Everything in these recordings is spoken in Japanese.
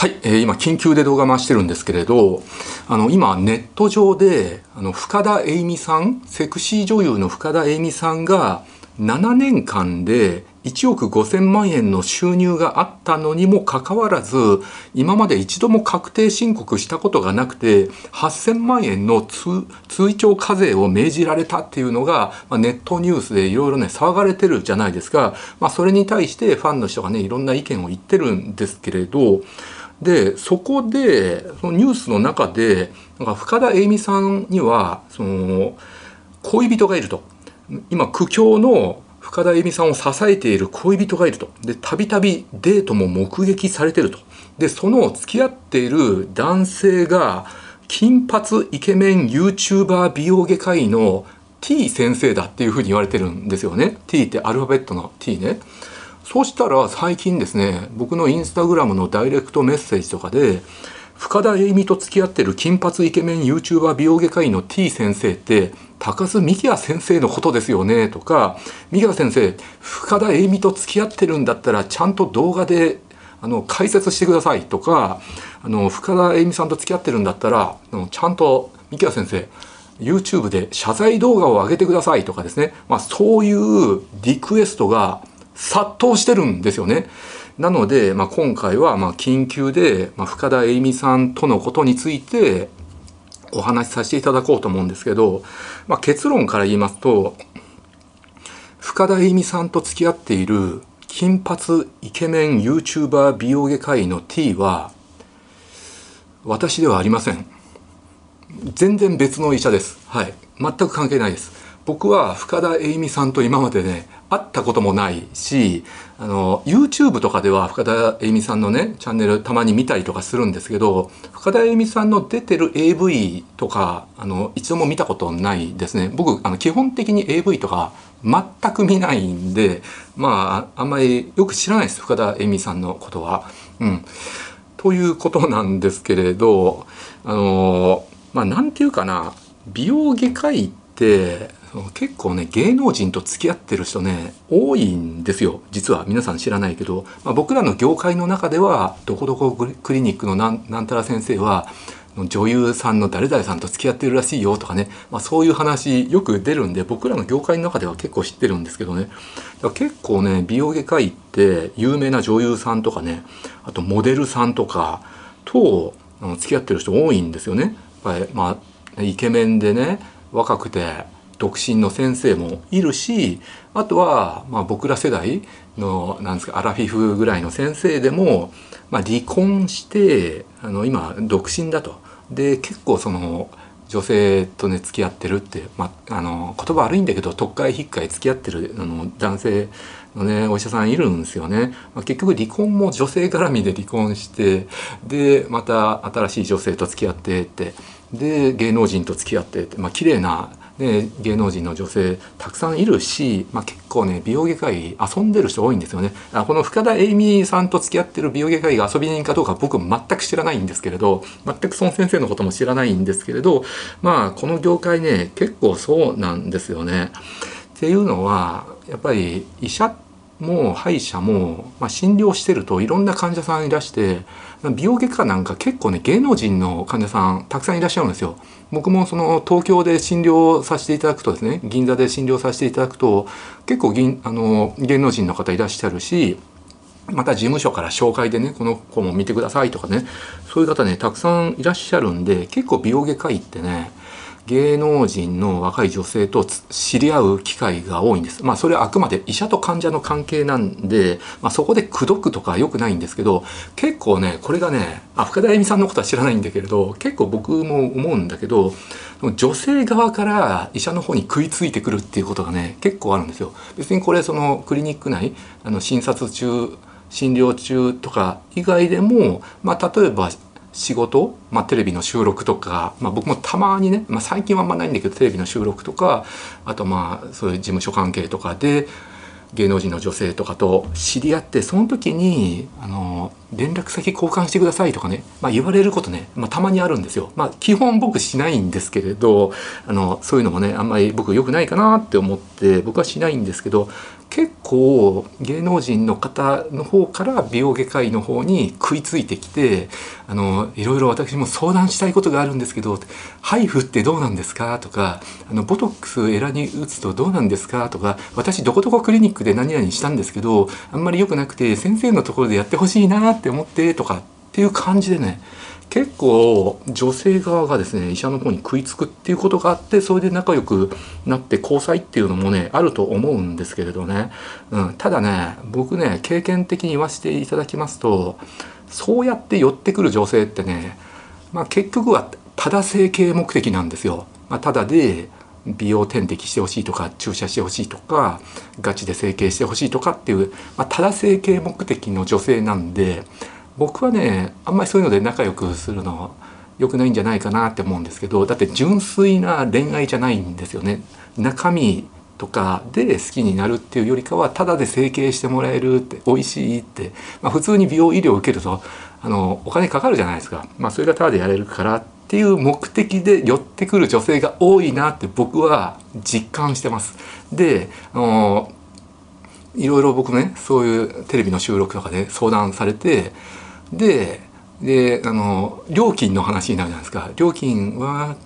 はい、えー、今緊急で動画回してるんですけれどあの今ネット上であの深田栄美さんセクシー女優の深田栄美さんが7年間で1億5000万円の収入があったのにもかかわらず今まで一度も確定申告したことがなくて8000万円の追徴課税を命じられたっていうのが、まあ、ネットニュースでいろいろね騒がれてるじゃないですか、まあ、それに対してファンの人がねいろんな意見を言ってるんですけれどでそこでそのニュースの中でなんか深田栄美さんにはその恋人がいると。今苦境の深田恵美さんを支えている恋人がいると。でたびたびデートも目撃されてると。でその付き合っている男性が金髪イケメン YouTuber 美容外科医の T 先生だっていうふうに言われてるんですよね。T ってアルファベットの T ね。そうしたら最近ですね僕のインスタグラムのダイレクトメッセージとかで深田栄美と付き合ってる金髪イケメン YouTuber 美容外科医の T 先生って高須幹也先生のことですよねとか幹也先生深田栄美と付き合ってるんだったらちゃんと動画であの解説してくださいとかあの深田栄美さんと付き合ってるんだったらちゃんと幹也先生 YouTube で謝罪動画を上げてくださいとかですね、まあ、そういうリクエストが殺到してるんですよね。なので、まあ、今回はま緊急で、まあ深田栄美さんとのことについてお話しさせていただこうと思うんですけど、まあ、結論から言いますと深田栄美さんと付き合っている金髪イケメン YouTuber 美容外科医の T は私ではありません。全然別の医者です。はい。全く関係ないです。僕は深田栄美さんと今までね会ったこともないしあの YouTube とかでは深田栄美さんのねチャンネルたまに見たりとかするんですけど深田栄美さんの出てる AV とかあの一度も見たことないですね僕あの基本的に AV とか全く見ないんでまああんまりよく知らないです深田栄美さんのことは。うん、ということなんですけれどあのまあなんていうかな美容外科医って結構ね芸能人と付き合ってる人ね多いんですよ。実は皆さん知らないけど、まあ、僕らの業界の中ではどこどこクリニックのなんなんたら先生は女優さんの誰々さんと付き合ってるらしいよとかね、まあ、そういう話よく出るんで僕らの業界の中では結構知ってるんですけどね。結構ね美容外科医って有名な女優さんとかねあとモデルさんとかと付き合ってる人多いんですよね。やっぱりまあイケメンでね若くて独身の先生もいるしあとはまあ僕ら世代のなんですかアラフィフぐらいの先生でも、まあ、離婚してあの今独身だと。で結構その女性とね付き合ってるって、まあ、あの言葉悪いんだけど特会引っかい付き合ってるあの男性のねお医者さんいるんですよね、まあ、結局離婚も女性絡みで離婚してでまた新しい女性と付き合ってってで芸能人と付き合ってってまあ綺麗なで芸能人の女性たくさんいるし、まあ、結構ね美容外科医遊んでる人多いんですよねこの深田栄美さんと付き合ってる美容外科医が遊び人かどうか僕全く知らないんですけれど全くその先生のことも知らないんですけれどまあこの業界ね結構そうなんですよね。っていうのはやっぱり医者っても歯医者も、まあ、診療してるといろんな患者さんいらして美容外科なんか結構ね芸能人の患者さんたくさんいらっしゃるんですよ。僕もその東京で診療させていただくとですね銀座で診療させていただくと結構銀あの芸能人の方いらっしゃるしまた事務所から紹介でねこの子も見てくださいとかねそういう方ねたくさんいらっしゃるんで結構美容外科医ってね芸能人の若い女性と知り合う機会が多いんです。まあそれはあくまで医者と患者の関係なんで、まあ、そこで口説くとか良くないんですけど結構ねこれがねあ深田恵美さんのことは知らないんだけれど結構僕も思うんだけど女性側から医者の方に食いついてくるっていうことがね結構あるんですよ。別にこれそのクリニック内あの診察中診療中とか以外でも、まあ、例えば仕事、まあ、テレビの収録とか、まあ、僕もたまにね、まあ、最近はあんまないんだけどテレビの収録とかあとまあそういう事務所関係とかで芸能人の女性とかと知り合ってその時にあの連絡先交換してくださいとかね、まあ、言われることね、まあ、たまにあるんですよ。まあ、基本僕しないんですけれどあのそういうのもねあんまり僕良くないかなって思って僕はしないんですけど結構芸能人の方の方から美容外科医の方に食いついてきてあのいろいろ私も相談したいことがあるんですけど「ハイフってどうなんですか?」とかあの「ボトックスエラに打つとどうなんですか?」とか「私どこどこクリニックで何々したんですけどあんまり良くなくて先生のところでやってほしいなって思って」とかっていう感じでね結構女性側がですね医者の方に食いつくっていうことがあってそれで仲良くなって交際っていうのもねあると思うんですけれどね、うん、ただね僕ね経験的に言わせていただきますとそうやって寄ってくる女性ってね、まあ、結局はただ整形目的なんですよ。まあ、ただで美容点滴してほしいとか注射してほしいとかガチで整形してほしいとかっていう、まあ、ただ整形目的の女性なんで僕はねあんまりそういうので仲良くするのは良くないんじゃないかなって思うんですけどだって純粋な恋愛じゃないんですよね。中身とかで好きになるっていうよりかはただで整形してもらえるって美味しいって、まあ、普通に美容医療を受けるとあのお金かかるじゃないですか、まあ、それがただでやれるからっていう目的で寄ってくる女性が多いなって僕は実感してます。であのいろいろ僕ねそういうテレビの収録とかで相談されてでであの料金の話になるじゃないですか。料金は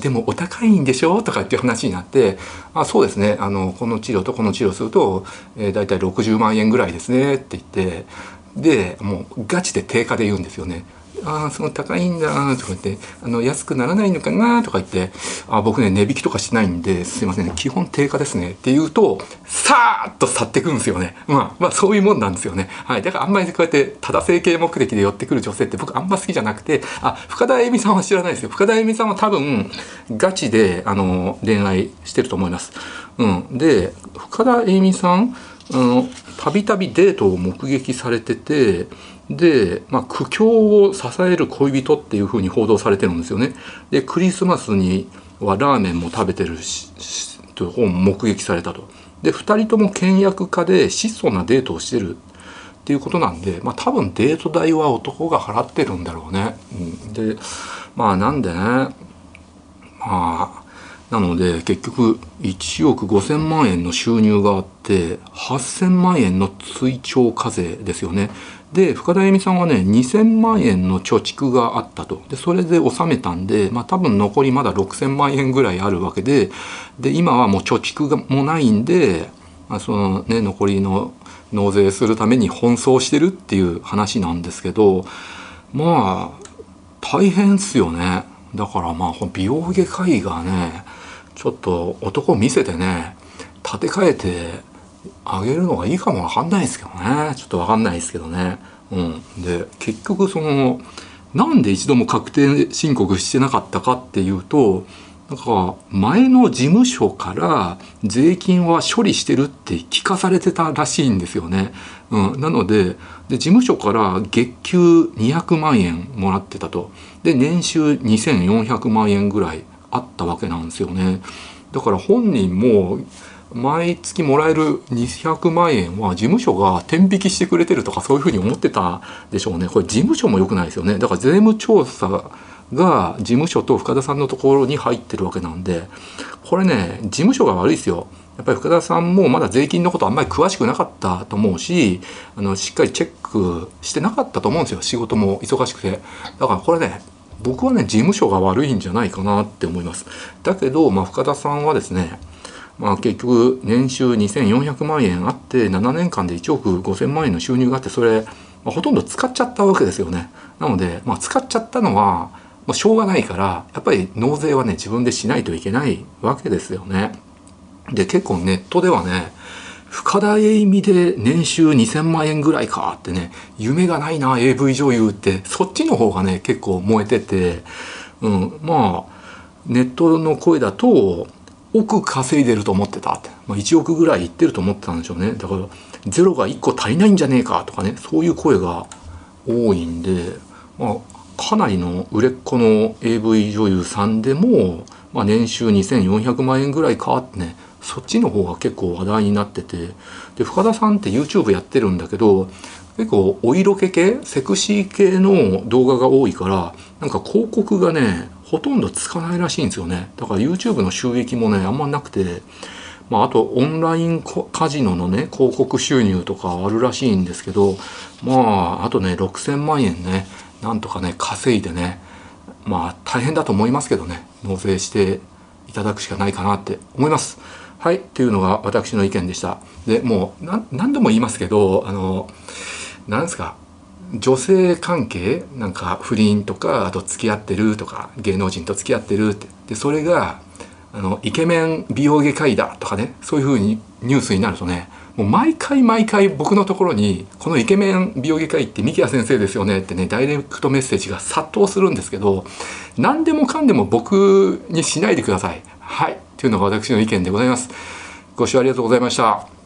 でもお高いんでしょ？とかっていう話になってあそうですね。あのこの治療とこの治療すると、えー、大体60万円ぐらいですね。って言ってでもうガチで定価で言うんですよね。ああ、その高いんだとか言って、あの、安くならないのかなとか言って、あ僕ね、値引きとかしないんで、すいません、基本定価ですねって言うと、さーっと去ってくんですよね。まあ、まあ、そういうもんなんですよね。はい。だからあんまりこうやって、ただ整形目的で寄ってくる女性って僕あんま好きじゃなくて、あ、深田恵美さんは知らないですよ。深田恵美さんは多分、ガチで、あの、恋愛してると思います。うん。で、深田恵美さん、たびたびデートを目撃されてて、で、まあ、苦境を支える恋人っていうふうに報道されてるんですよね。でクリスマスにはラーメンも食べてるしという本目撃されたと。で2人とも倹約家で質素なデートをしてるっていうことなんで、まあ、多分デート代は男が払ってるんだろうね。うん、でまあなんでねまあなので結局1億5,000万円の収入があって8,000万円の追徴課税ですよね。で深田恵美さんはね2,000万円の貯蓄があったとでそれで納めたんで、まあ、多分残りまだ6,000万円ぐらいあるわけでで今はもう貯蓄がもないんで、まあ、そのね残りの納税するために奔走してるっていう話なんですけどまあ大変っすよねだからまあ美容外科医がねちょっと男見せてね立て替えてあげるのがいいかもわかんないですけどねちょっとわかんないですけどね。うん、で結局そのなんで一度も確定申告してなかったかっていうとなんか前の事務所から税金は処理してるって聞かされてたらしいんですよね。うん、なのでで事務所から月給200万円もらってたとで年収2400万円ぐらいあったわけなんですよね。だから本人も毎月もらえる200万円は事務所が天引きしてくれてるとかそういうふうに思ってたでしょうね。これ事務所も良くないですよね。だから税務調査が事務所と深田さんのところに入ってるわけなんで。これね事務所が悪いですよ。やっぱり深田さんもまだ税金のことあんまり詳しくなかったと思うしあのしっかりチェックしてなかったと思うんですよ。仕事も忙しくて。だからこれね僕はね事務所が悪いんじゃないかなって思いますだけど、まあ、深田さんはですねまあ、結局年収2400万円あって7年間で1億5000万円の収入があってそれ、まあ、ほとんど使っちゃったわけですよね。なので、まあ、使っちゃったのは、まあ、しょうがないからやっぱり納税はね自分でしないといけないわけですよね。で結構ネットではね深田栄美で年収2000万円ぐらいかってね夢がないな AV 女優って。そっちの方がね結構燃えてて、うん、まあネットの声だと億稼いでると思ってたって、まあ、1億ぐらいいってると思ってたんでしょうね。だからゼロが1個足りないんじゃねえかとかね。そういう声が多いんで、まあ、かなりの売れっ子の AV 女優さんでも、まあ、年収2400万円ぐらいかってね。そっちの方が結構話題になっててで深田さんって YouTube やってるんだけど結構お色気系セクシー系の動画が多いからなんか広告がねほとんどつかないらしいんですよねだから YouTube の収益もねあんまなくてまあ、あとオンラインカジノのね広告収入とかあるらしいんですけどまああとね6,000万円ねなんとかね稼いでねまあ大変だと思いますけどね納税していただくしかないかなって思います。はいっていうのが私の意見でした。でもう何度も言いますけどあのなんですか女性関係なんか不倫とかあと付き合ってるとか芸能人と付き合ってるってでそれがあのイケメン美容外科医だとかねそういうふうにニュースになるとねもう毎回毎回僕のところに「このイケメン美容外科医って三木谷先生ですよね」ってねダイレクトメッセージが殺到するんですけど何でもかんでも僕にしないでください。はいというのが私の意見でございます。ご視聴ありがとうございました。